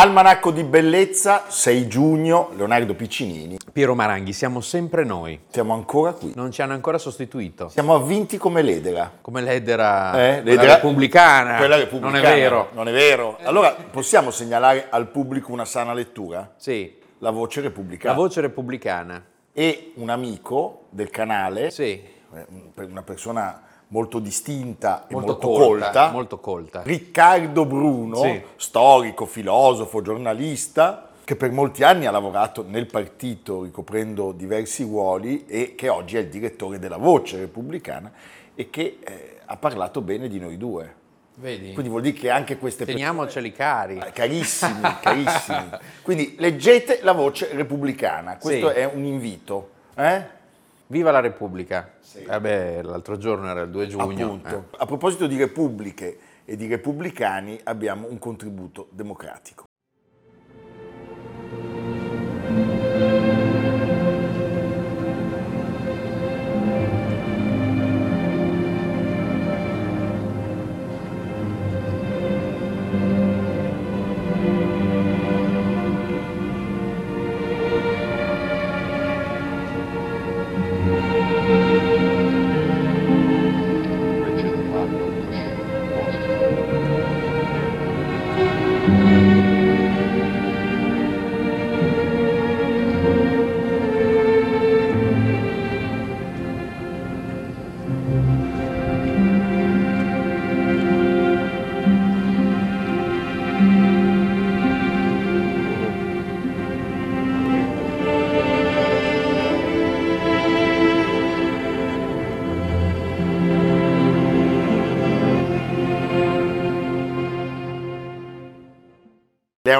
Almanacco di Bellezza, 6 giugno, Leonardo Piccinini. Piero Maranghi, siamo sempre noi, Siamo ancora qui. non ci hanno ancora sostituito. Siamo avvinti come l'edera. Come l'edera, Eh, l'edera- repubblicana. Quella repubblicana. Non è vero. Non è vero. Allora, possiamo segnalare al pubblico una sana lettura? Sì, La voce la repubblicana. voce repubblicana. e un amico del canale, Sì, eh, una persona molto distinta e molto, colta, colta, molto colta. Riccardo Bruno, Sì. storico, filosofo, giornalista, che per molti anni ha lavorato nel partito ricoprendo diversi ruoli e che oggi è il direttore della Voce Repubblicana e che eh, ha parlato bene di noi due. Vedi? Quindi vuol dire che anche queste persone... Teniamoceli cari. Carissimi, carissimi. Quindi leggete la Voce Repubblicana, questo Sì. è un invito. Eh? Viva la Repubblica. Vabbè, l'altro giorno era il 2 giugno. Appunto. A proposito di repubbliche e di repubblicani, abbiamo un contributo democratico.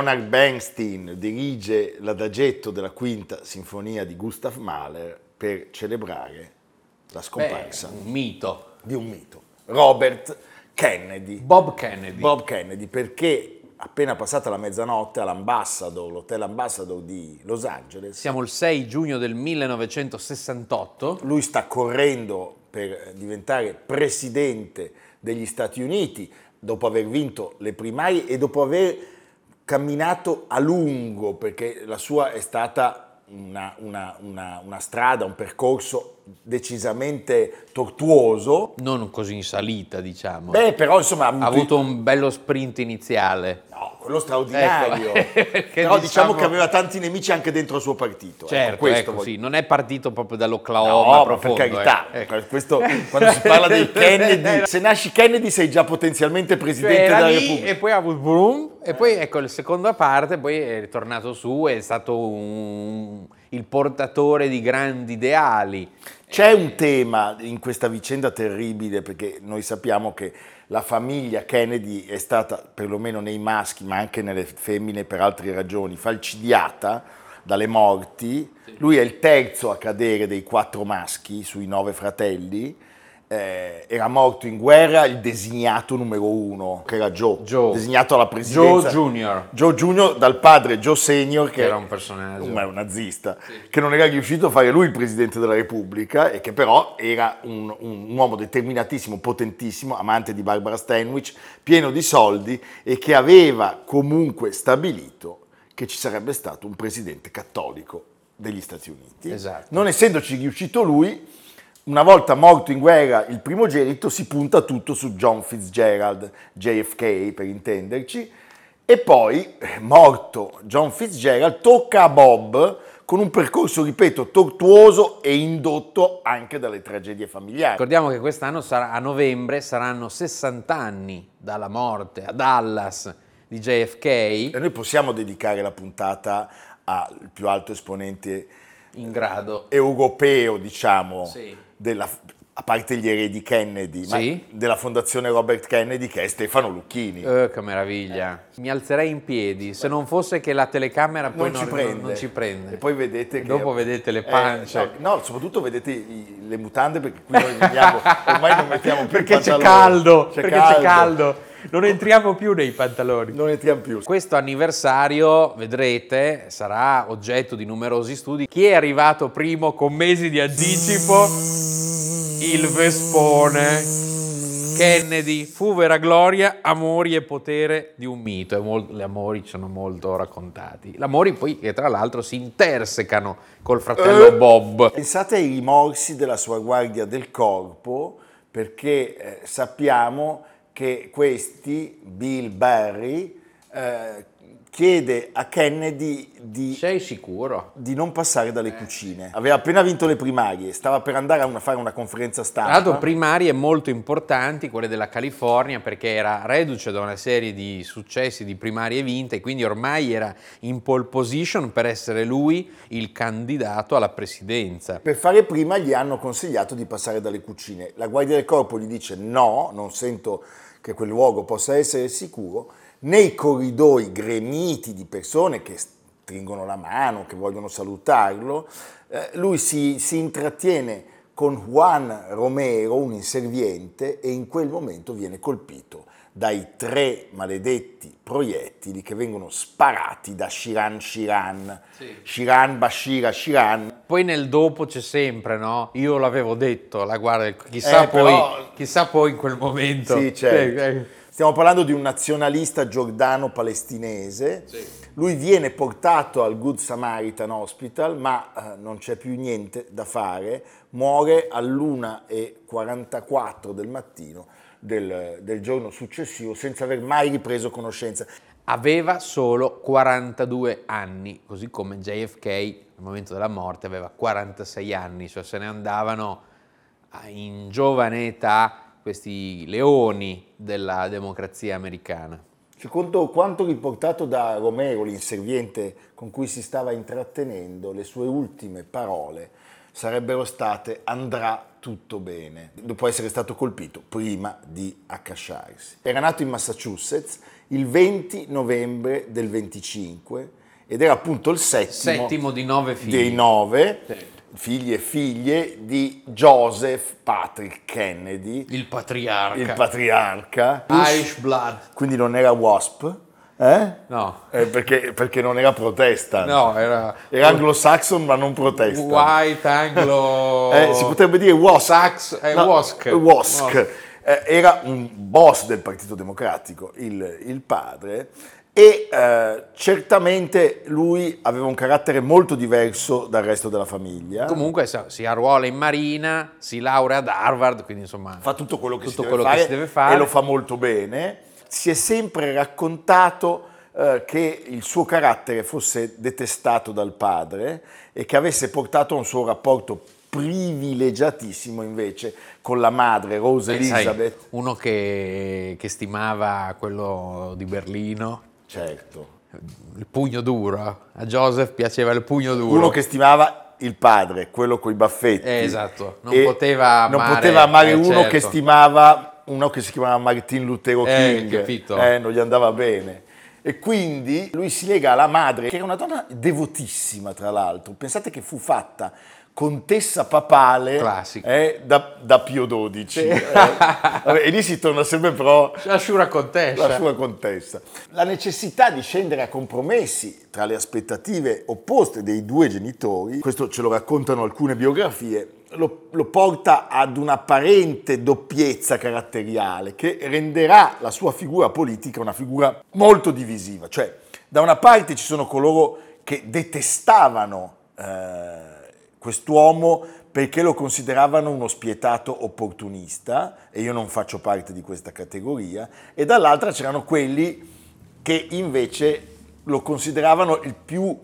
Leonard Bernstein dirige l'adagetto della quinta sinfonia di Gustav Mahler per celebrare la Beh, scomparsa un mito. di un mito, Robert Kennedy. Bob Kennedy. Bob Kennedy, perché appena passata la mezzanotte all'Ambassador, l'hotel Ambassador di Los Angeles, Siamo il 6 giugno del 1968. lui sta correndo per diventare presidente degli Stati Uniti dopo aver vinto le primarie e dopo aver camminato a lungo, perché la sua è stata una, una- una- una strada, un percorso decisamente tortuoso. Non così in salita, diciamo. Beh, però insomma ha avuto un bello sprint iniziale. No, quello straordinario. Ecco, Però diciamo diciamo- che aveva tanti nemici anche dentro il suo partito. ecco, Certo, questo ecco, sì, non è partito proprio No, dall'Oklahoma ma profondo. per carità, eh. Ecco. questo, quando si parla dei Kennedy, se nasci Kennedy sei già potenzialmente presidente della lì Repubblica. e poi ha avuto boom, e poi ecco la seconda parte, poi è ritornato su, è stato un- il portatore di grandi ideali. C'è un tema in questa vicenda terribile perché noi sappiamo che la famiglia Kennedy è stata, perlomeno nei maschi, ma anche nelle femmine per altre ragioni, falcidiata dalle morti. Lui è il terzo a cadere dei quattro maschi sui nove fratelli. Eh, era morto in guerra il designato numero uno, che era Joe, Joe. designato alla presidenza. Joe Jr. Joe Junior dal padre Joe Senior, che era un personaggio. un, un nazista, che non era riuscito a fare lui il presidente della Repubblica e che però era un, un uomo determinatissimo, potentissimo, amante di Barbara Stanwyck, pieno di soldi e che aveva comunque stabilito che ci sarebbe stato un presidente cattolico degli Stati Uniti. Esatto. Non essendoci riuscito lui, una volta morto in guerra il primogenito, si punta tutto su John Fitzgerald, JFK per intenderci, e poi, eh, morto John Fitzgerald, tocca a Bob con un percorso, ripeto, tortuoso e indotto anche dalle tragedie familiari. Ricordiamo che quest'anno sarà- a novembre saranno 60 anni dalla morte a Dallas di JFK. E noi possiamo dedicare la puntata al più alto esponente in grado. europeo, diciamo, Sì. Della, a parte gli eredi Kennedy, Sì. della fondazione Robert Kennedy, che è Stefano Lucchini. Eh, che meraviglia. Mi alzerei in piedi, se non fosse che la telecamera poi non, ci prende. non ci prende. E poi vedete che... Dopo vedete le Eh, pance. no, no, soprattutto vedete i- le mutande perché qui noi veniamo, ormai non mettiamo più Perché c'è caldo, C'è perché c'è caldo. Non entriamo più nei pantaloni. Non entriamo più. Questo anniversario, vedrete, sarà oggetto di numerosi studi. Chi è arrivato primo con mesi di anticipo? Il Vespone. Kennedy, fu vera gloria, amori e potere di un mito. E mol- le amori ci sono molto raccontati. Gli amori poi che tra l'altro si intersecano col fratello Eh. Bob. Pensate ai rimorsi della sua guardia del corpo perché eh, sappiamo che questi, Bill Barry, eh, chiede a Kennedy di, Sei sicuro? di non passare dalle cucine. Aveva appena vinto le primarie, stava per andare a una- fare una conferenza Tra stampa. l'altro primarie molto importanti, quelle della California, perché era reduce da una serie di successi di primarie vinte e quindi ormai era in pole position per essere lui il candidato alla presidenza. Per fare prima gli hanno consigliato di passare dalle cucine. La guardia del corpo gli dice no, non sento che quel luogo possa essere sicuro. Nei corridoi gremiti di persone che stringono la mano, che vogliono salutarlo, eh, lui si, si intrattiene con Juan Romero, un inserviente, e in quel momento viene colpito dai tre maledetti proiettili che vengono sparati da Shiran Shiran. Shiran, Bashira, Shiran. Poi nel dopo c'è sempre, no? Io l'avevo detto, la guarda, chissà, Eh, poi, però- chissà poi in quel momento. Sì, certo. Eh, eh. Stiamo parlando di un nazionalista giordano-palestinese. Lui viene portato al Good Samaritan Hospital, ma eh, non c'è più niente da fare. Muore all'1.44 del mattino del, del giorno successivo senza aver mai ripreso conoscenza. Aveva solo 42 anni, così come JFK al momento della morte aveva 46 anni, cioè se ne andavano a- in giovane età questi leoni della democrazia americana. Secondo quanto riportato da Romero, l'inserviente con cui si stava intrattenendo, le sue ultime parole sarebbero state andrà tutto bene, dopo essere stato colpito prima di accasciarsi. Era nato in Massachusetts il 20 novembre del 25 ed era appunto il settimo, Settimo di nove figli. dei nove Sì. figli e figlie di Joseph Patrick Kennedy, Il patriarca. il patriarca. Irish blood. Quindi non era WASP, eh? No, Eh, perché, perché non era protestant. no, era Era anglo-saxon ma non protestant. white anglo... Eh, si potrebbe dire WASP. Sax, eh, Wask. Wask. Wask. Eh, era un boss del Partito Democratico, il, il padre, e eh, certamente lui aveva un carattere molto diverso dal resto della famiglia. Comunque si arruola in marina, si laurea ad Harvard, quindi insomma... fa tutto quello che, Tutto si, deve quello che fare, si deve fare. e lo fa molto bene. Si è sempre raccontato eh, che il suo carattere fosse detestato dal padre e che avesse portato a un suo rapporto privilegiatissimo invece con la madre Rose Eh, sai, Elizabeth. uno che, che stimava quello di Berlino, Certo. il pugno duro. A Joseph piaceva il pugno duro. Uno che stimava il padre, quello con i baffetti. Eh, esatto. Non poteva non amare- poteva amare eh, uno che certo. stimava uno che si chiamava Martin Lutero Eh, King. capito. Eh, non gli andava bene. E quindi lui si lega alla madre, che era una donna devotissima, tra l'altro. Pensate che fu fatta contessa papale eh, da, da Pio XII. eh. Vabbè, e lì si torna sempre però La sciura contessa. la sua contessa. La necessità di scendere a compromessi tra le aspettative opposte dei due genitori, questo ce lo raccontano alcune biografie, lo, lo porta ad un'apparente doppiezza caratteriale che renderà la sua figura politica una figura molto divisiva. Cioè, da una parte ci sono coloro che detestavano eh, quest'uomo perché lo consideravano uno spietato opportunista e io non faccio parte di questa categoria e dall'altra c'erano quelli che invece lo consideravano il più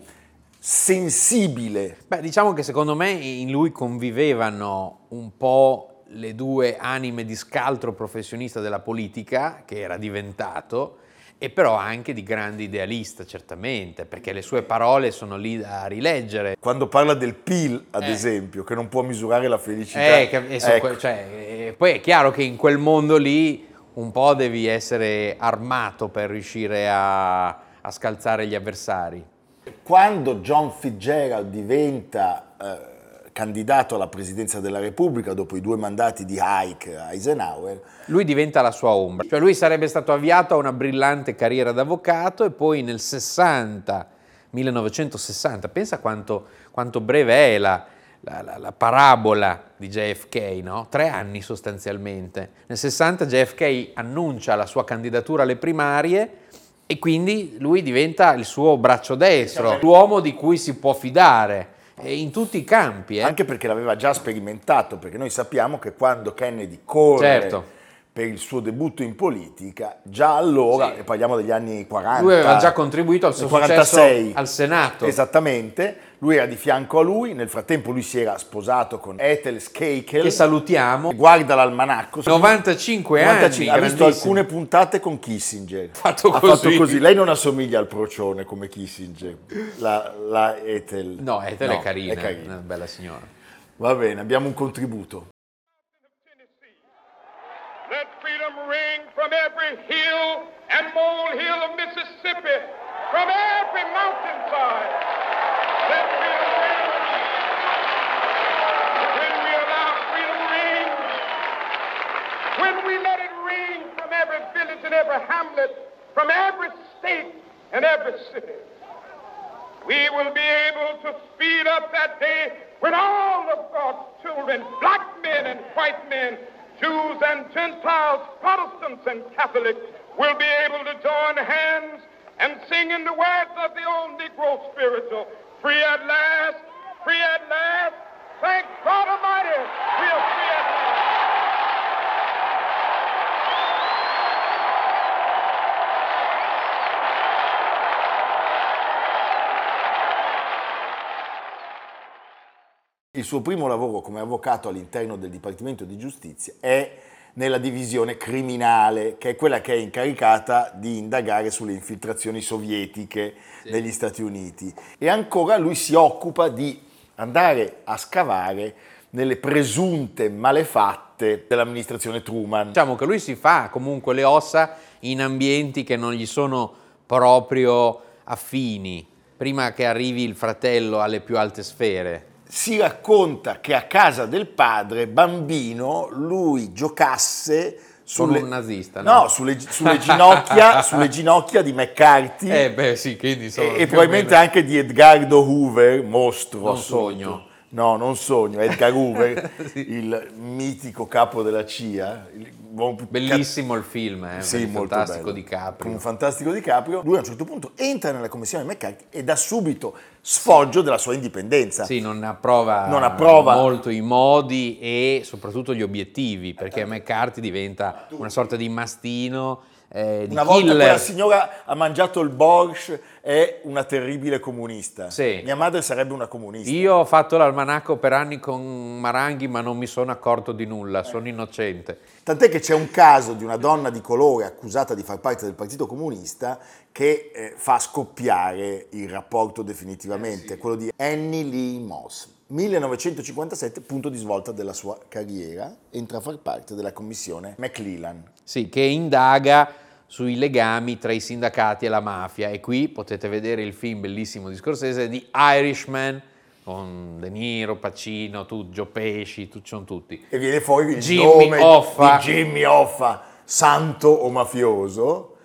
sensibile. Beh, diciamo che secondo me in lui convivevano un po' le due anime di scaltro professionista della politica, che era diventato, e però anche di grande idealista, certamente, perché le sue parole sono lì da rileggere. Quando parla del PIL, ad Eh. esempio, che non può misurare la felicità. Eh, e so- ecco. cioè, eh, poi è chiaro che in quel mondo lì un po' devi essere armato per riuscire a, a scalzare gli avversari. Quando John Fitzgerald diventa eh, candidato alla presidenza della Repubblica dopo i due mandati di Ike e Eisenhower, Lui diventa la sua ombra, cioè lui sarebbe stato avviato a una brillante carriera d'avvocato e poi nel 60, 1960, pensa quanto, quanto breve è la, la- la- la parabola di JFK, no? tre anni sostanzialmente. Nel 60 JFK annuncia la sua candidatura alle primarie e quindi lui diventa il suo braccio destro, l'uomo di cui si può fidare in tutti i campi. eh. anche perché l'aveva già sperimentato, perché noi sappiamo che quando Kennedy corre Certo. Per il suo debutto in politica, già allora, Sì. e parliamo degli anni 40, Lui aveva già contribuito al suo 46, successo al Senato. Esattamente, lui era di fianco a lui, nel frattempo lui si era sposato con Ethel Skakel, che salutiamo. guarda l'almanacco, 95 anni, 95, ha visto alcune puntate con Kissinger. Fatto ha così. fatto così. Lei non assomiglia al procione come Kissinger, la, la Ethel. No, Ethel No, è carina, è carina. una bella signora. Va bene, abbiamo un contributo. From every hill and molehill of Mississippi, from every mountainside. Let freedom. When we allow freedom ring, when we let it ring from every village and every hamlet, from every state and every city, we will be able to speed up that day when all of God's children, black men and white men, Jews and Gentiles, Protestants and Catholics, will be able to join hands and sing in the words of the old Negro spiritual, free at last, free at last, thank God Almighty, Il suo primo lavoro come avvocato all'interno del Dipartimento di Giustizia è nella divisione criminale, che è quella che è incaricata di indagare sulle infiltrazioni sovietiche negli Stati Uniti. E ancora lui si occupa di andare a scavare nelle presunte malefatte dell'amministrazione Truman. Diciamo che lui si fa comunque le ossa in ambienti che non gli sono proprio affini, prima che arrivi il fratello alle più alte sfere. Si racconta che a casa del padre, bambino, lui giocasse sulle, nazista, no? no, sulle, sulle ginocchia, sulle ginocchia di McCarthy Eh beh sì, e, e probabilmente anche di Edgardo Hoover, mostro Non assoluto. sogno. No, non sogno, Edgar Hoover, Sì. il mitico capo della CIA, il Bellissimo il film, eh, sì, fantastico di Capri. Con un fantastico di Caprio. Lui a un certo punto entra nella commissione McCarthy e dà subito sfoggio della sua indipendenza. Sì, non approva, Non approva. molto i modi e soprattutto gli obiettivi, perché McCarthy diventa una sorta di mastino, eh, Una volta killer. quella signora ha mangiato il borscht, è una terribile comunista. Sì. Mia madre sarebbe una comunista. Io ho fatto l'almanacco per anni con Maranghi, ma non mi sono accorto di nulla, sono innocente. Tant'è che c'è un caso di una donna di colore accusata di far parte del Partito Comunista che eh, fa scoppiare il rapporto definitivamente, quello di Annie Lee Moss. 1957, punto di svolta della sua carriera, entra a far parte della commissione McClellan. Sì, che indaga sui legami tra i sindacati e la mafia. E qui potete vedere il film bellissimo di Scorsese di Irishman, con De Niro, Pacino, tu, Joe Pesci, tu, sono tutti. E viene fuori il Jimmy nome Hoffa. di Jimmy Hoffa, santo o mafioso,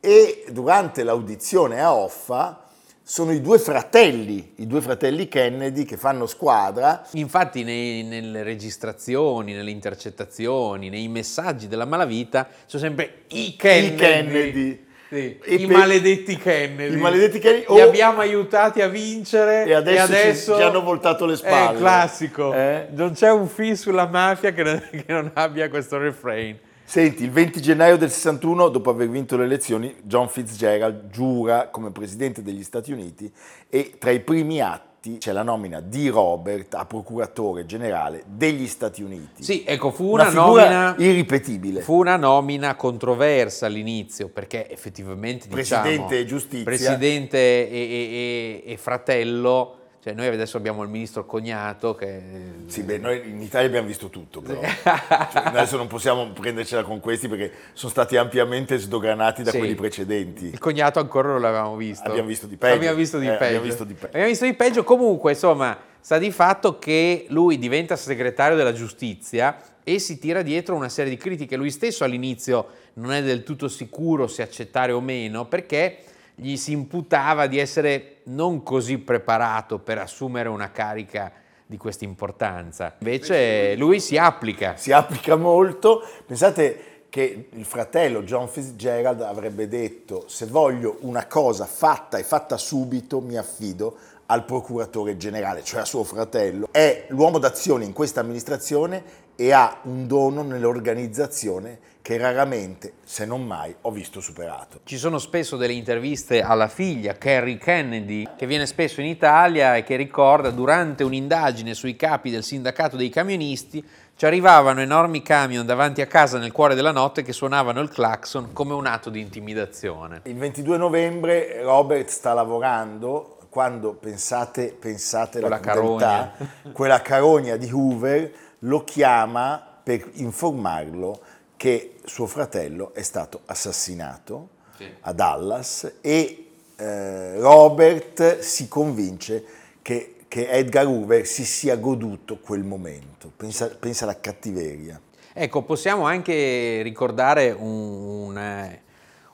e durante l'audizione a Hoffa sono i due fratelli, i due fratelli Kennedy che fanno squadra Infatti nei- nelle registrazioni, nelle intercettazioni, nei messaggi della malavita sono sempre i Kennedy. I Kennedy. Sì, E I per- maledetti Kennedy. I maledetti Kennedy. Li Oh, abbiamo aiutati a vincere E adesso ci- adesso ci hanno voltato le spalle. È classico. Eh? Non c'è un film sulla mafia che non, che non abbia questo refrain. Senti, il 20 gennaio del 61, dopo aver vinto le elezioni, John Fitzgerald giura come presidente degli Stati Uniti e tra i primi atti c'è la nomina di Robert a procuratore generale degli Stati Uniti. Sì, ecco, fu una, una, nomina irripetibile. Fu una nomina controversa all'inizio perché effettivamente Presidente diciamo, e giustizia. presidente e, e- e- e fratello, cioè noi adesso abbiamo il ministro cognato che Sì, beh, noi in Italia abbiamo visto tutto, però. Cioè, adesso non possiamo prendercela con questi perché sono stati ampiamente sdoganati da Sì. quelli precedenti. il cognato ancora non l'avevamo visto. Abbiamo visto di peggio. Abbiamo visto di Eh, peggio. abbiamo visto di peggio. Abbiamo visto di peggio. Comunque, insomma, sta di fatto che lui diventa segretario della giustizia e si tira dietro una serie di critiche. Lui stesso all'inizio non è del tutto sicuro se accettare o meno perché gli si imputava di essere non così preparato per assumere una carica di questa importanza. Invece lui si applica. si applica molto. Pensate che il fratello John Fitzgerald avrebbe detto se voglio una cosa fatta e fatta subito mi affido al procuratore generale, cioè a suo fratello. È l'uomo d'azione in questa amministrazione e ha un dono nell'organizzazione che raramente, se non mai, ho visto superato. Ci sono spesso delle interviste alla figlia, Carrie Kennedy, che viene spesso in Italia e che ricorda durante un'indagine sui capi del sindacato dei camionisti ci arrivavano enormi camion davanti a casa nel cuore della notte che suonavano il clacson come un atto di intimidazione. Il 22 novembre Robert sta lavorando quando pensate, pensate la Quella crudeltà, quella carogna di Hoover lo chiama per informarlo che suo fratello è stato assassinato Sì. a Dallas e eh, Robert si convince che, che Edgar Hoover si sia goduto quel momento. Pensa, pensa alla cattiveria. Ecco, possiamo anche ricordare un, un, eh,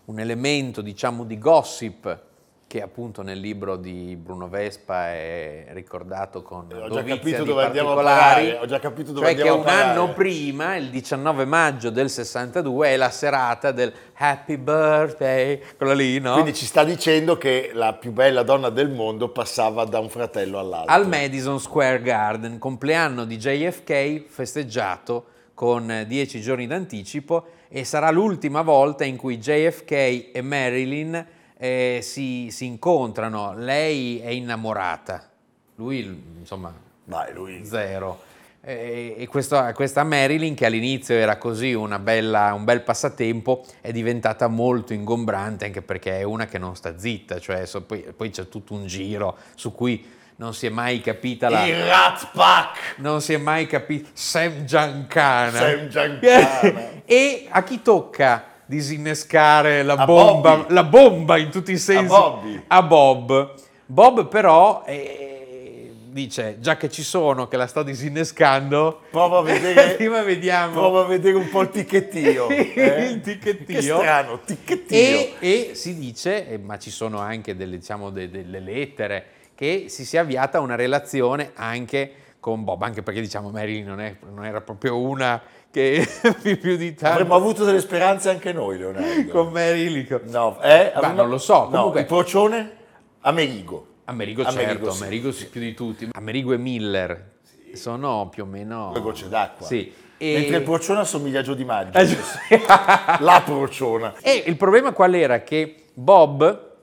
un elemento, diciamo, di gossip che appunto nel libro di Bruno Vespa è ricordato con Ho già capito dove andiamo a parare, ho già capito dove cioè andiamo che un anno prima, il 19 maggio del 62, è la serata del Happy Birthday, quella lì, no? Quindi ci sta dicendo che la più bella donna del mondo passava da un fratello all'altro. al Madison Square Garden, compleanno di JFK festeggiato con eh, dieci giorni d'anticipo e sarà l'ultima volta in cui JFK e Marilyn eh, si, si incontrano. Lei è innamorata, lui insomma Vai, lui. zero. E, e questa, questa Marilyn, che all'inizio era così una bella- un bel passatempo, è diventata molto ingombrante anche perché è una che non sta zitta, cioè so- poi, poi c'è tutto un giro su cui non si è mai capita la... Il Rat Pack! Non si è mai capito Sam Giancana. Sam Giancana. e a chi tocca disinnescare la A bomba, la bomba in tutti i sensi? Bobby. A Bob. Bob però eh, dice, già che ci sono, che la sto disinnescando, Prova a vedere, prima vediamo prova a vedere un po' il ticchettio. eh? il ticchettio. Che strano, ticchettio. E, e si dice, eh, ma ci sono anche delle, diciamo, de- delle lettere, che si sia avviata una relazione anche con Bob, anche perché diciamo Marilyn non, è- non era proprio una che più di tanto Avremmo avuto delle speranze anche noi, Leonardo. con Marilyn. No, eh? Ma non lo so, No, comunque- il procione? Amerigo. Amerigo, Amerigo, certo, sì. Amerigo sì, più di tutti. Amerigo e Miller sono più o meno... Due gocce d'acqua. Sì. E- Mentre il procione assomiglia a Gio Di Maggio. Sì. La prociona. E il problema qual era? Che Bob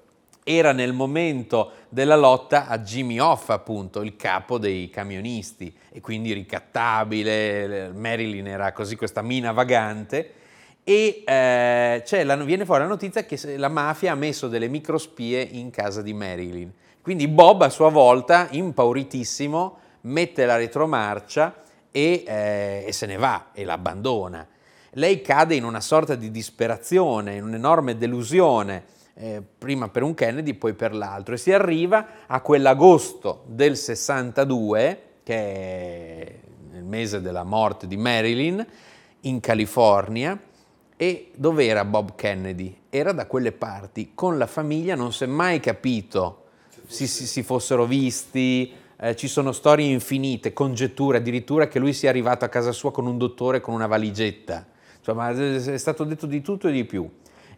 era nel momento della lotta a Jimmy Hoffa, appunto, il capo dei camionisti, e quindi ricattabile, Marilyn era così questa mina vagante, e eh, la- viene fuori la notizia che la mafia ha messo delle microspie in casa di Marilyn. Quindi Bob a sua volta, impauritissimo, mette la retromarcia e, eh, e se ne va e l'abbandona. Lei cade in una sorta di disperazione, in un'enorme delusione, eh, prima per un Kennedy, poi per l'altro, e si arriva a quell'agosto del 62, che è il mese della morte di Marilyn, in California. E dove era Bob Kennedy? Era da quelle parti, con la famiglia non si è mai capito si, si- si fossero visti, eh, ci sono storie infinite, congetture, addirittura che lui sia arrivato a casa sua con un dottore con una valigetta. Insomma, è stato detto di tutto e di più.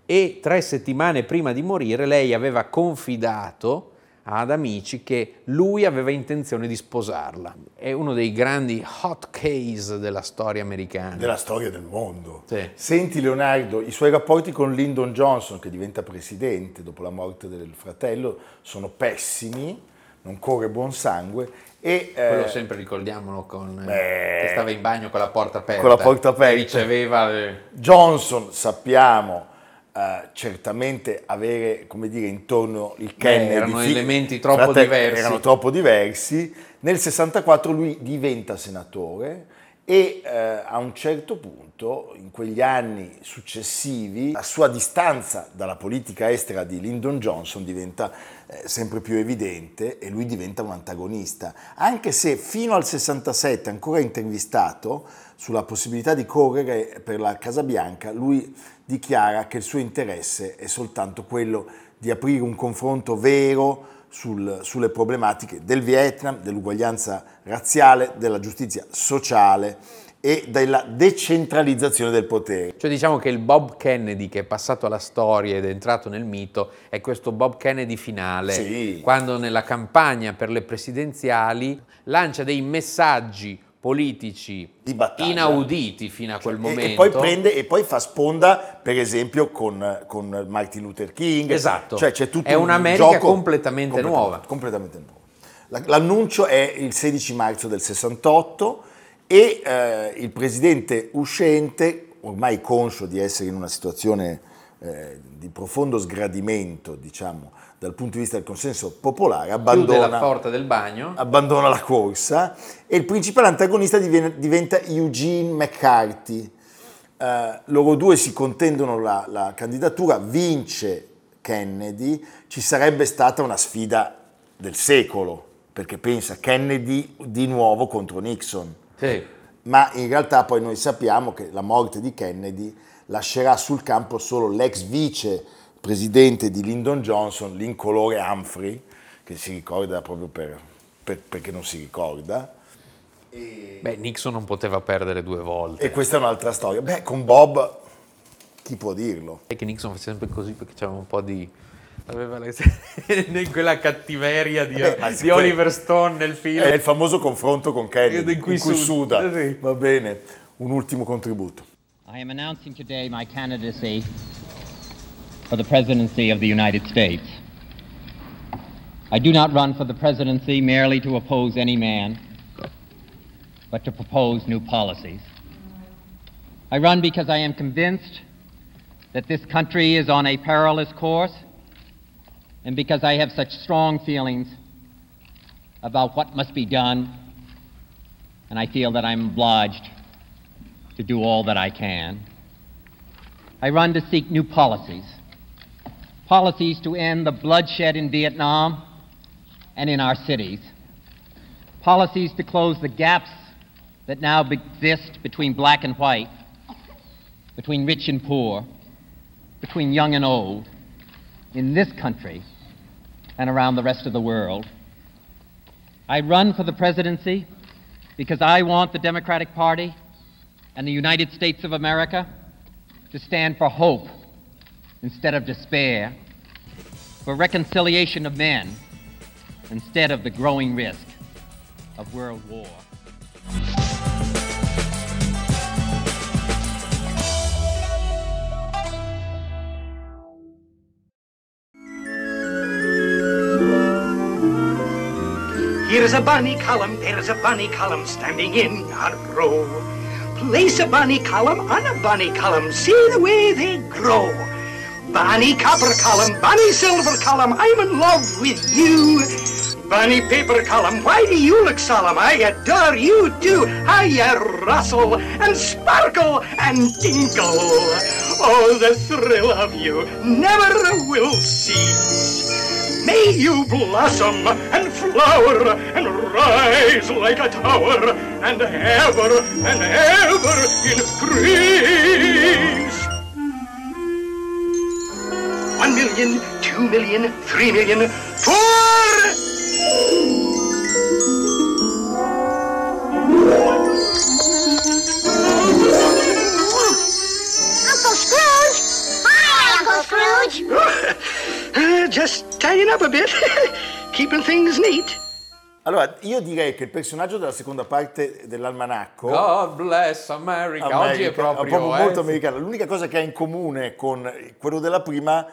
E tre settimane prima di morire lei aveva confidato ad amici che lui aveva intenzione di sposarla. È uno dei grandi hot case della storia americana. Della storia del mondo. Sì. Senti Leonardo, i suoi rapporti con Lyndon Johnson, che diventa presidente dopo la morte del fratello, sono pessimi, non corre buon sangue. E, eh, Quello sempre ricordiamolo con eh, beh, che stava in bagno con la porta aperta. con la porta aperta. Riceveva le- Johnson, sappiamo, eh, certamente avere, come dire, intorno il Kennedy. erano fi- elementi troppo frate- diversi. Erano troppo diversi. Nel 64 lui diventa senatore e eh, a un certo punto, in quegli anni successivi, la sua distanza dalla politica estera di Lyndon Johnson diventa eh, sempre più evidente e lui diventa un antagonista, anche se fino al 67, ancora intervistato sulla possibilità di correre per la Casa Bianca, lui dichiara che il suo interesse è soltanto quello di aprire un confronto vero sul- sulle problematiche del Vietnam, dell'uguaglianza razziale, della giustizia sociale e della decentralizzazione del potere. Cioè diciamo che il Bob Kennedy che è passato alla storia ed è entrato nel mito è questo Bob Kennedy finale, Sì. quando nella campagna per le presidenziali lancia dei messaggi politici inauditi fino a quel E- momento. E, poi prende e poi fa sponda, per esempio, con, con Martin Luther King. Esatto. Cioè, c'è tutto È un un'America gioco completamente nuova. Completamente nuova. La- L'annuncio è il 16 marzo del 68 e eh, il presidente uscente, ormai conscio di essere in una situazione eh, di profondo sgradimento, diciamo, dal punto di vista del consenso popolare, abbandona la porta del bagno. abbandona la corsa e il principale antagonista diviene- diventa Eugene McCarthy. Eh, loro due si contendono la, la candidatura, vince Kennedy, ci sarebbe stata una sfida del secolo, perché pensa Kennedy di nuovo contro Nixon, Sì. ma in realtà poi noi sappiamo che la morte di Kennedy lascerà sul campo solo l'ex vice presidente di Lyndon Johnson, l'incolore Humphrey, che si ricorda proprio per- per- perché non si ricorda. Beh, Nixon non poteva perdere due volte. E questa è un'altra storia. Beh, con Bob, chi può dirlo? E che Nixon faceva sempre così perché c'era un po' di... Aveva le- in quella cattiveria di, ma di Oliver Stone nel film. È il famoso confronto con Kennedy, In cui in cui suda. suda. Sì. Va bene, un ultimo contributo. I am announcing today my candidacy for the presidency of the United States. I do not run for the presidency merely to oppose any man, but to propose new policies. I run because I am convinced that this country is on a perilous course and because I have such strong feelings about what must be done, and I feel that I'm obliged to do all that I can. I run to seek new policies. Policies to end the bloodshed in Vietnam and in our cities. Policies to close the gaps that now exist between black and white, between rich and poor, between young and old, in this country and around the rest of the world. I run for the presidency because I want the Democratic Party and the United States of America to stand for hope instead of despair, for reconciliation of men instead of the growing risk of world war. Here's a bunny column, there's a bunny column standing in a row. Place a bunny column on a bunny column, see the way they grow. Bunny copper column, bunny silver column, I'm in love with you. Bunny paper column, why do you look solemn? I adore you too. You rustle and sparkle and tinkle. Oh, the thrill of you never will cease. May you blossom and flower and rise like a tower and ever and ever increase. One million, two million, three million, four! Uncle Scrooge! Hi, Uncle Scrooge! Uh, just tying up a bit, keeping things neat. Allora, io direi che il personaggio della seconda parte dell'almanacco... God bless America. Oggi è America, proprio... eh, molto sì. americano. L'unica cosa che ha in comune con quello della prima,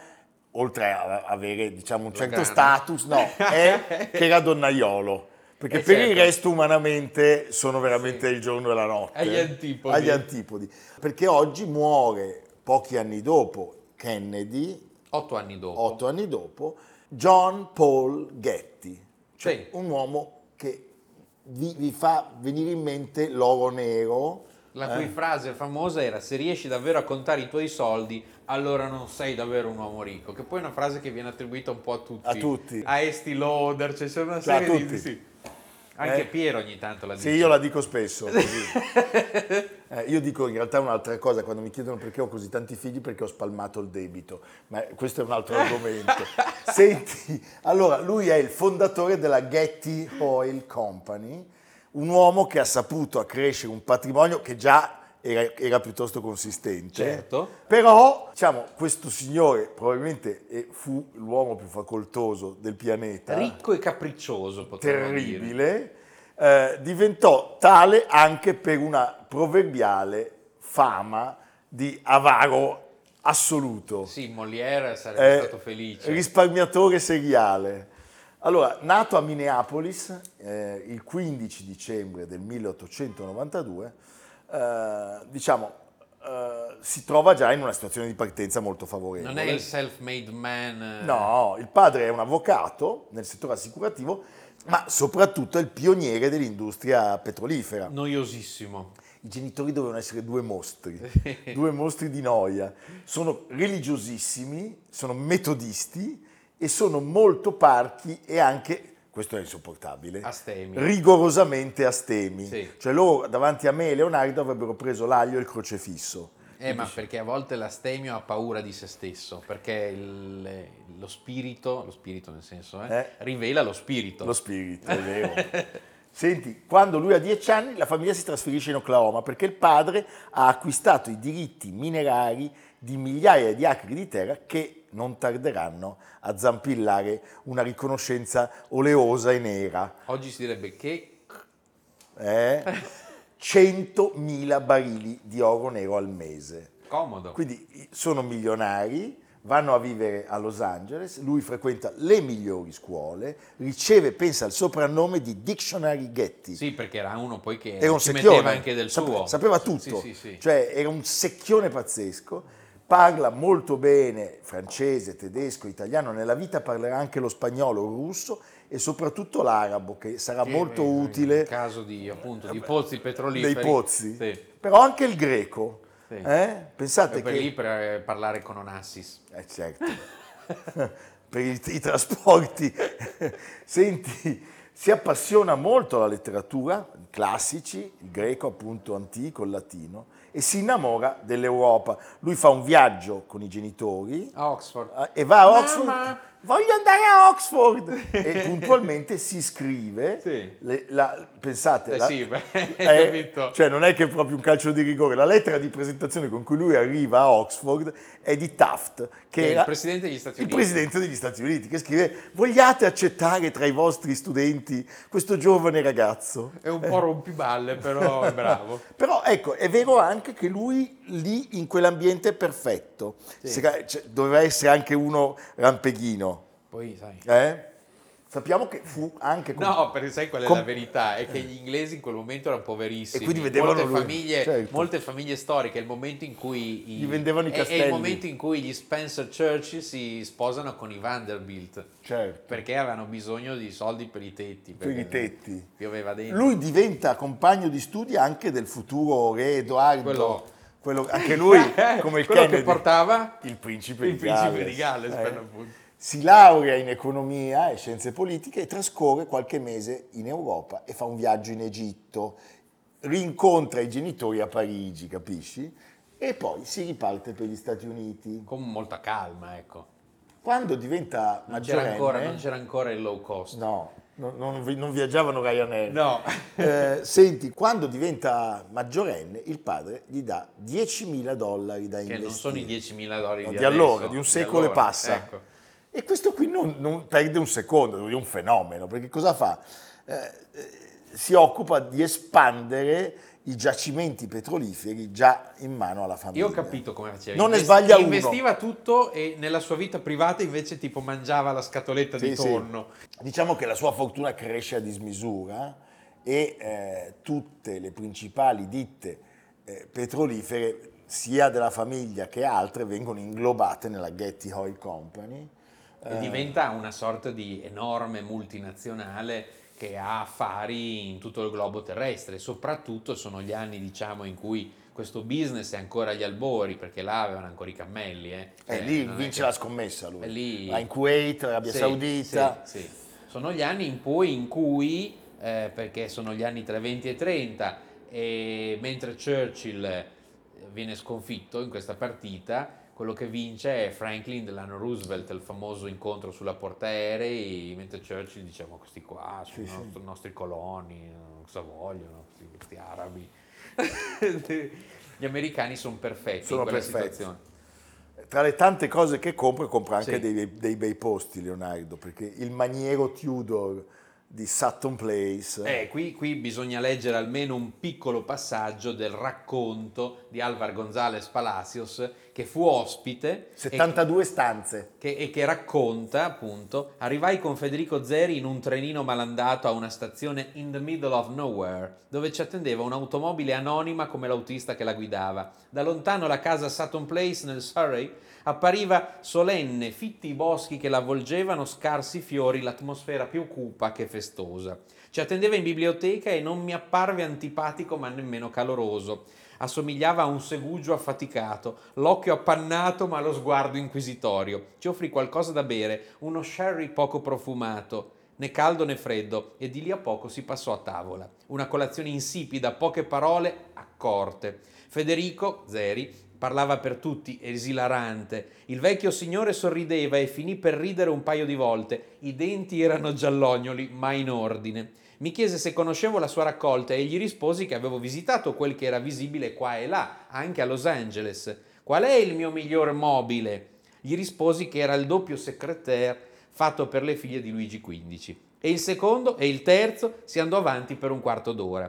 oltre a avere diciamo, un certo status, no, è che era donnaiolo. Perché Eh, per certo. il resto umanamente sono veramente il giorno e la notte. Agli antipodi. Agli antipodi. Perché oggi muore, pochi anni dopo, Kennedy, Otto anni dopo. otto anni dopo, John Paul Getty, cioè Sì. un uomo che vi, vi fa venire in mente l'oro nero. La eh? cui frase famosa era se riesci davvero a contare i tuoi soldi, allora non sei davvero un uomo ricco, che poi è una frase che viene attribuita un po' a tutti. A tutti. A Esti Lauder, c'è cioè, una Cioè, a serie di... tutti. Sì. Anche Eh. Piero ogni tanto la dice. Sì, io la dico spesso. Eh, io dico in realtà un'altra cosa quando mi chiedono perché ho così tanti figli, perché ho spalmato il debito, ma questo è un altro argomento. Senti, allora lui è il fondatore della Getty Oil Company, un uomo che ha saputo accrescere un patrimonio che già era, era piuttosto consistente. Certo. Però, diciamo, questo signore probabilmente eh, fu l'uomo più facoltoso del pianeta Ricco e capriccioso, potremmo dire. terribile, eh, diventò tale anche per una proverbiale fama di avaro assoluto. Sì, Molière sarebbe Eh, stato felice. Risparmiatore seriale. Allora, nato a Minneapolis eh, il 15 dicembre del 1892, eh, diciamo, eh, si trova già in una situazione di partenza molto favorevole. non è il self-made man. eh, No, il padre è un avvocato nel settore assicurativo, ma soprattutto è il pioniere dell'industria petrolifera. Noiosissimo. I genitori dovevano essere due mostri, due mostri di noia. Sono religiosissimi, sono metodisti e sono molto parchi e anche, questo è insopportabile, Astemi. rigorosamente astemi. Sì. Cioè loro davanti a me e Leonardo avrebbero preso l'aglio e il crocefisso. Eh, ma perché a volte l'astemio ha paura di se stesso, perché il- lo spirito, lo spirito nel senso, eh, Eh. rivela lo spirito. Lo spirito, è vero. Senti, quando lui ha dieci anni la famiglia si trasferisce in Oklahoma perché il padre ha acquistato i diritti minerari di migliaia di acri di terra che non tarderanno a zampillare una riconoscenza oleosa e nera. Oggi si direbbe che Eh? 100.000 barili di oro nero al mese. comodo. Quindi sono milionari, vanno a vivere a Los Angeles, lui frequenta le migliori scuole, riceve, pensa al soprannome di Dictionary Getty. Sì, perché era uno poi che Era un secchione, metteva anche del Sape- suo. sapeva tutto, Sì, sì, sì. cioè era un secchione pazzesco, parla molto bene francese, tedesco, italiano, nella vita parlerà anche lo spagnolo, il russo e soprattutto l'arabo che sarà Che, molto eh, utile In caso di, appunto, di pozzi petroliferi. dei pozzi, Sì. però anche il greco. Sì. eh? Pensate E per che... lì per eh, parlare con Onassis. Eh certo, per i, i trasporti. Senti, si appassiona molto alla letteratura, classici, il greco appunto antico, il latino, e si innamora dell'Europa. Lui fa un viaggio con i genitori A Oxford. e va a Oxford. Mamma! Voglio andare a Oxford! e puntualmente si iscrive. Sì. le- la- pensate, Eh la- sì, beh, hai eh, capito. cioè non è che è proprio un calcio di rigore. La lettera di presentazione con cui lui arriva a Oxford è di Taft, che, Che è il era presidente degli Stati il Uniti. presidente degli Stati Uniti, che scrive: Vogliate accettare tra i vostri studenti questo giovane ragazzo? È un po' rompiballe, però è bravo. Però ecco, è vero anche che lui lì in quell'ambiente è perfetto. Se- cioè, doveva essere anche uno rampeghino. Poi, sai... eh? Sappiamo che fu anche con- No, perché sai qual è com- la verità? È che gli inglesi in quel momento erano poverissimi. E quindi vedevano molte lui, famiglie, certo. molte famiglie storiche, è il momento in cui i- Gli vendevano i è- È castelli. il momento in cui gli Spencer Churchill si sposano con i Vanderbilt. Certo. Perché avevano bisogno di soldi per i tetti. Per i tetti. Pioveva dentro. Lui diventa compagno di studi anche del futuro re Edoardo. Quello- Quello- anche lui, come il Quello Kennedy. che portava il principe il di principe Galles. di Galles, Eh. Si laurea in economia e scienze politiche e trascorre qualche mese in Europa e fa un viaggio in Egitto. Rincontra i genitori a Parigi, capisci? E poi si riparte per gli Stati Uniti. Con molta calma, ecco. Quando diventa Non c'era, maggiorenne... ancora, non c'era ancora il low cost. No, non, non non viaggiavano Ryanair. No. Eh, senti, quando diventa maggiorenne, il padre gli dà 10.000 dollari da Che investire. non sono i 10.000 dollari No, di, di allora, adesso, di un secolo allora, e passa. Ecco. E questo qui non, non perde un secondo, è un fenomeno, perché cosa fa? Eh, eh, si occupa di espandere i giacimenti petroliferi già in mano alla famiglia. Io ho capito come faceva. Non ne sbaglia uno. Investiva tutto e nella sua vita privata invece tipo mangiava la scatoletta di Sì, sì. tonno. Diciamo che la sua fortuna cresce a dismisura e eh, tutte le principali ditte eh, petrolifere, sia della famiglia che altre, vengono inglobate nella Getty Oil Company. E diventa una sorta di enorme multinazionale che ha affari in tutto il globo terrestre. Soprattutto sono gli anni, diciamo, in cui questo business è ancora agli albori, perché là avevano ancora i cammelli. Eh. E Cioè, lì vince che- la scommessa lui. È lì- in Kuwait, Arabia Sì, Saudita. sì, sì. Sono gli anni in poi in cui, eh, perché sono gli anni tra 20 e 30, e mentre Churchill eh, viene sconfitto in questa partita, quello che vince è Franklin Delano Roosevelt, il famoso incontro sulla portaerei, mentre Churchill diciamo questi qua sono i nostri, i nostri coloni, cosa vogliono, questi, questi arabi. Gli americani sono perfetti Sono in quella perfetti. situazione. Tra le tante cose che compra, compra anche Sì. dei, dei bei posti Leonardo, perché il maniero Tudor di Sutton Place Eh, qui, qui bisogna leggere almeno un piccolo passaggio del racconto di Alvar González Palacios che fu ospite e 72 stanze. che, e che racconta appunto arrivai con Federico Zeri in un trenino malandato a una stazione in the middle of nowhere dove ci attendeva un'automobile anonima come l'autista che la guidava. Da lontano la casa Sutton Place nel Surrey appariva solenne fitti i boschi che la avvolgevano scarsi fiori l'atmosfera più cupa che festosa. Ci attendeva in biblioteca e non mi apparve antipatico ma nemmeno caloroso assomigliava a un segugio affaticato, l'occhio appannato ma lo sguardo inquisitorio. Ci offrì qualcosa da bere, uno sherry poco profumato, né caldo né freddo, e di lì a poco si passò a tavola. Una colazione insipida, poche parole accorte. Federico Zeri parlava per tutti, esilarante. Il vecchio signore sorrideva e finì per ridere un paio di volte. I denti erano giallognoli, ma in ordine. Mi chiese se conoscevo la sua raccolta e gli risposi che avevo visitato quel che era visibile qua e là, anche a Los Angeles. Qual è il mio miglior mobile? Gli risposi che era il doppio secrétaire fatto per le figlie di Luigi XV. E il secondo e il terzo si andò avanti per un quarto d'ora.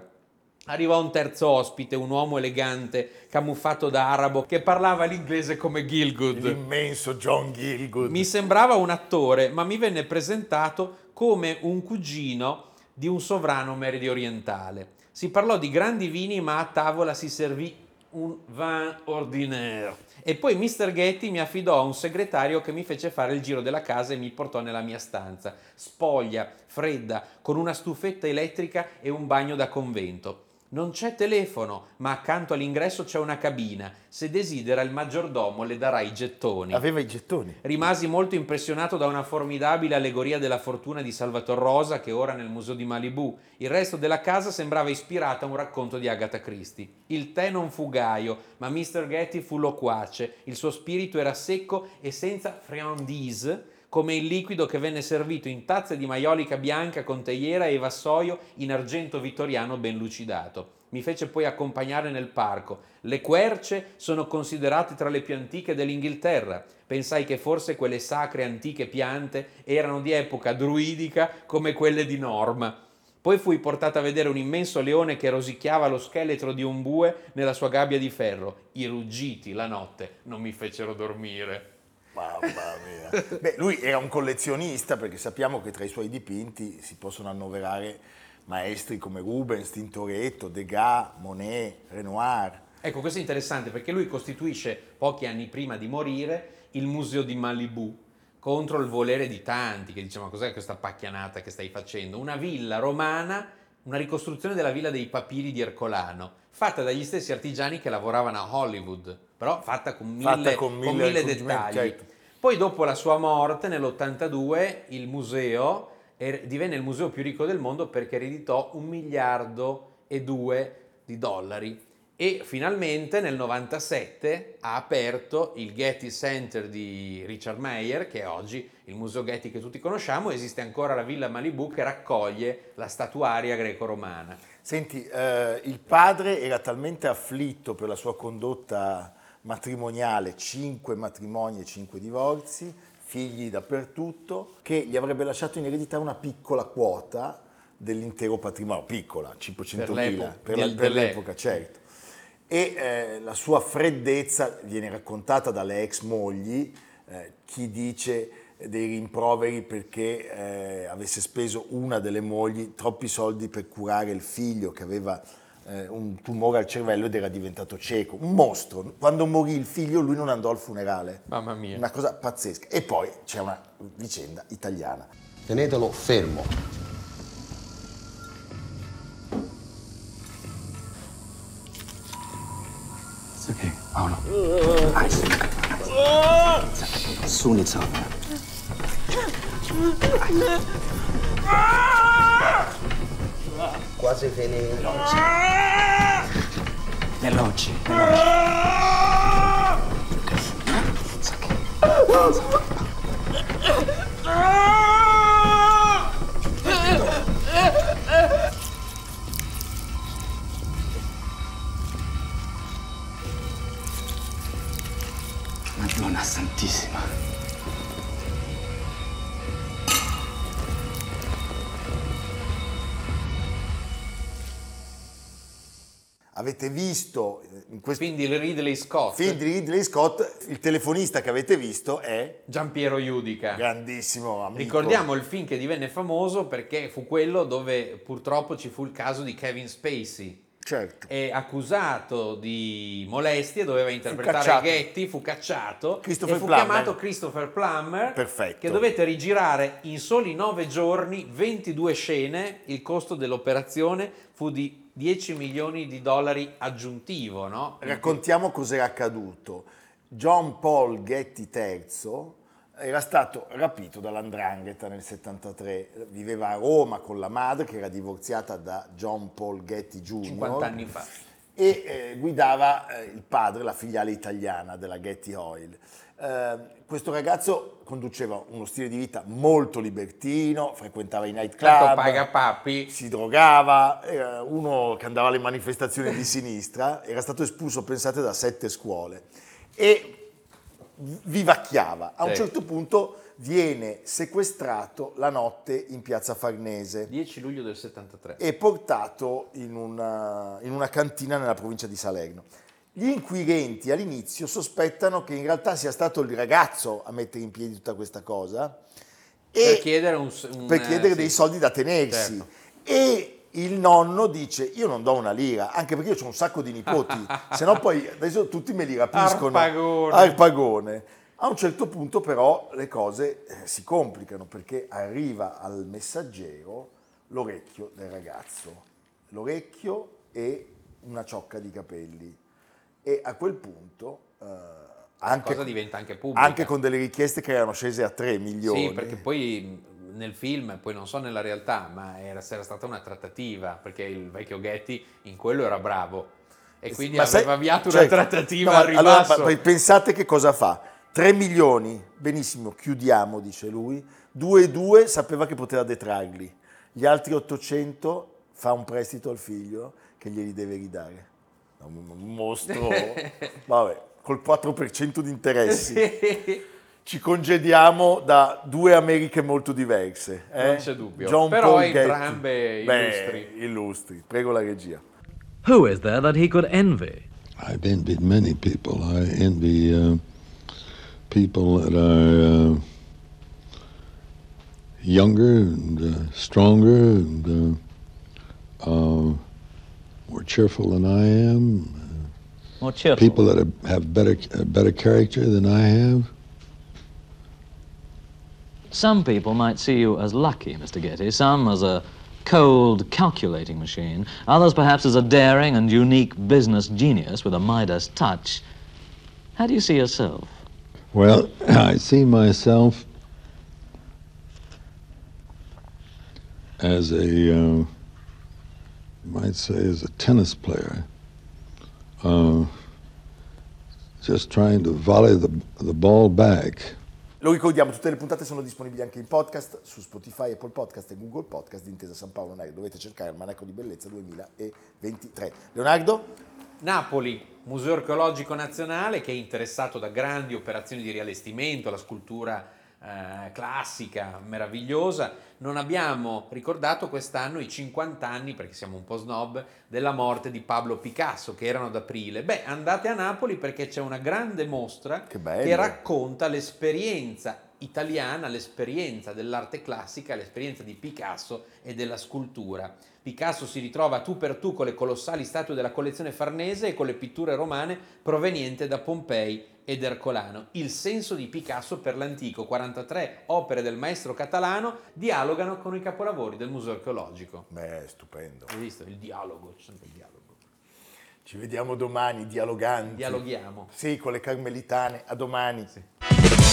Arrivò un terzo ospite, un uomo elegante, camuffato da arabo, che parlava l'inglese come Gilgood. L'immenso John Gilgood. Mi sembrava un attore, ma mi venne presentato come un cugino di un sovrano meridionale. Si parlò di grandi vini, ma a tavola si servì un vin ordinaire. E poi Mr. Getty mi affidò a un segretario che mi fece fare il giro della casa e mi portò nella mia stanza, spoglia, fredda, con una stufetta elettrica e un bagno da convento. Non c'è telefono, ma accanto all'ingresso c'è una cabina. Se desidera il maggiordomo le darà i gettoni. Aveva i gettoni. Rimasi molto impressionato da una formidabile allegoria della fortuna di Salvator Rosa che ora è nel museo di Malibu. Il resto della casa sembrava ispirata a un racconto di Agatha Christie. Il tè non fu gaio, ma Mr. Getty fu loquace. Il suo spirito era secco e senza friandise, come il liquido che venne servito in tazze di maiolica bianca con teiera e vassoio in argento vittoriano ben lucidato. Mi fece poi accompagnare nel parco. Le querce sono considerate tra le più antiche dell'Inghilterra. Pensai che forse quelle sacre antiche piante erano di epoca druidica come quelle di Norma. Poi fui portata a vedere un immenso leone che rosicchiava lo scheletro di un bue nella sua gabbia di ferro. I ruggiti la notte non mi fecero dormire. Mamma mia. Beh, lui era un collezionista perché sappiamo che tra i suoi dipinti si possono annoverare maestri come Rubens, Tintoretto, Degas, Monet, Renoir. Ecco, questo è interessante perché lui costituisce, pochi anni prima di morire, il museo di Malibu contro il volere di tanti che dicevano cos'è questa pacchianata che stai facendo? Una villa romana, una ricostruzione della villa dei papiri di Ercolano, fatta dagli stessi artigiani che lavoravano a Hollywood, però fatta con mille, Fatta con con mille mille accorgimenti, dettagli. certo. Poi dopo la sua morte nell'82 il museo er- divenne il museo più ricco del mondo perché ereditò un miliardo e due di dollari e finalmente nel 97 ha aperto il Getty Center di Richard Meyer che è oggi il museo Getty che tutti conosciamo esiste ancora la Villa Malibu che raccoglie la statuaria greco-romana Senti, eh, il padre era talmente afflitto per la sua condotta matrimoniale, cinque matrimoni e cinque divorzi, figli dappertutto, che gli avrebbe lasciato in eredità una piccola quota dell'intero patrimonio, piccola, 500 Per mila, per, la- per l'epoca, certo. E eh, la sua freddezza viene raccontata dalle ex mogli, eh, chi dice dei rimproveri perché eh, avesse speso una delle mogli troppi soldi per curare il figlio che aveva eh, un tumore al cervello ed era diventato cieco, un mostro. Quando morì il figlio lui non andò al funerale. Mamma mia. Una cosa pazzesca. E poi c'è una vicenda italiana. Tenetelo fermo. It's okay, Paolo. Oh, no. Ice. Soon it's over. Quasi finito. Veloci. Veloci. Madonna santissima. Avete visto eh, in questo Quindi il Ridley Scott, film di Ridley Scott, il telefonista che avete visto è Giampiero Iudica. grandissimo amico. Ricordiamo il film che divenne famoso perché fu quello dove purtroppo ci fu il caso di Kevin Spacey. Certo. È accusato di molestie, doveva interpretare. Ghetti, fu cacciato Christopher e fu Plummer. chiamato Christopher Plummer Perfetto. che dovette rigirare in soli 9 giorni 22 scene, il costo dell'operazione fu di 10 milioni di dollari aggiuntivo, no? Raccontiamo cos'era accaduto. John Paul Getty III era stato rapito dall'Andrangheta nel 73, viveva a Roma con la madre che era divorziata da John Paul Getty Jr. 50 anni fa. e eh, guidava eh, il padre, la filiale italiana della Getty Oil. Eh, questo ragazzo conduceva uno stile di vita molto libertino, frequentava i nightclub, Tanto paga papi. si drogava, era uno che andava alle manifestazioni di sinistra, era stato espulso, pensate, da sette scuole e vivacchiava. A un Sì. certo punto viene sequestrato la notte in piazza Farnese 10 luglio del 73. e portato in una, in una cantina nella provincia di Salerno. Gli inquirenti all'inizio sospettano che in realtà sia stato il ragazzo a mettere in piedi tutta questa cosa e per chiedere, un, un- per chiedere eh, dei sì. soldi da tenersi. Certo. E il nonno dice: Io non do una lira, anche perché io ho un sacco di nipoti, se no poi adesso tutti me li rapiscono. Arpagone. Arpagone. A un certo punto, però, le cose eh, si complicano perché arriva al messaggero l'orecchio del ragazzo, l'orecchio e una ciocca di capelli. E a quel punto, eh, anche, cosa diventa anche pubblica. anche con delle richieste che erano scese a 3 milioni. Sì, perché poi nel film, poi non so nella realtà, ma era, era stata una trattativa, perché il vecchio Getty in quello era bravo. E quindi Ma aveva avviato certo. una trattativa No, al allora, ribasso. ma pensate che cosa fa? 3 milioni, benissimo, chiudiamo, dice lui. 2 e 2 sapeva che poteva detrarli. Gli altri 800 fa un prestito al figlio che glieli deve ridare. Un mostro. Vabbè, col 4% di interessi. Ci congediamo da due Americhe molto diverse. eh? Non c'è dubbio. John Però Paul Getty. entrambe Beh, illustri. illustri. Prego la regia. Who is there that he could envy? I've envied many people. I envy uh, people that are uh, younger and uh, stronger and uh, uh, more cheerful than I am. More cheerful. People that have, have better better character than I have. Some people might see you as lucky, Mr. Getty, some as a cold, calculating machine, others perhaps as a daring and unique business genius with a Midas touch. How do you see yourself? Well, I see myself as a, uh, you might say, as a tennis player, uh, just trying to volley the, the ball back. Lo ricordiamo, tutte le puntate sono disponibili anche in podcast su Spotify, Apple Podcast e Google Podcast di Intesa San Paolo Naio. Dovete cercare il Manacco di Bellezza 2023. Leonardo? Napoli, Museo Archeologico Nazionale, che è interessato da grandi operazioni di riallestimento, la scultura eh, classica, meravigliosa. Non abbiamo ricordato quest'anno i 50 anni, perché siamo un po' snob, della morte di Pablo Picasso, che erano ad aprile. Beh, andate a Napoli perché c'è una grande mostra Che che racconta l'esperienza italiana, l'esperienza dell'arte classica, l'esperienza di Picasso e della scultura. Picasso si ritrova tu per tu con le colossali statue della collezione Farnese e con le pitture romane provenienti da Pompei ed Ercolano. Il senso di Picasso per l'antico, 43 opere del maestro catalano dialogano con i capolavori del Museo Archeologico. Beh, stupendo. Hai visto? Il dialogo, c'è sempre il dialogo. Ci vediamo domani, dialoganti. Dialoghiamo. Sì, con le carmelitane. A domani.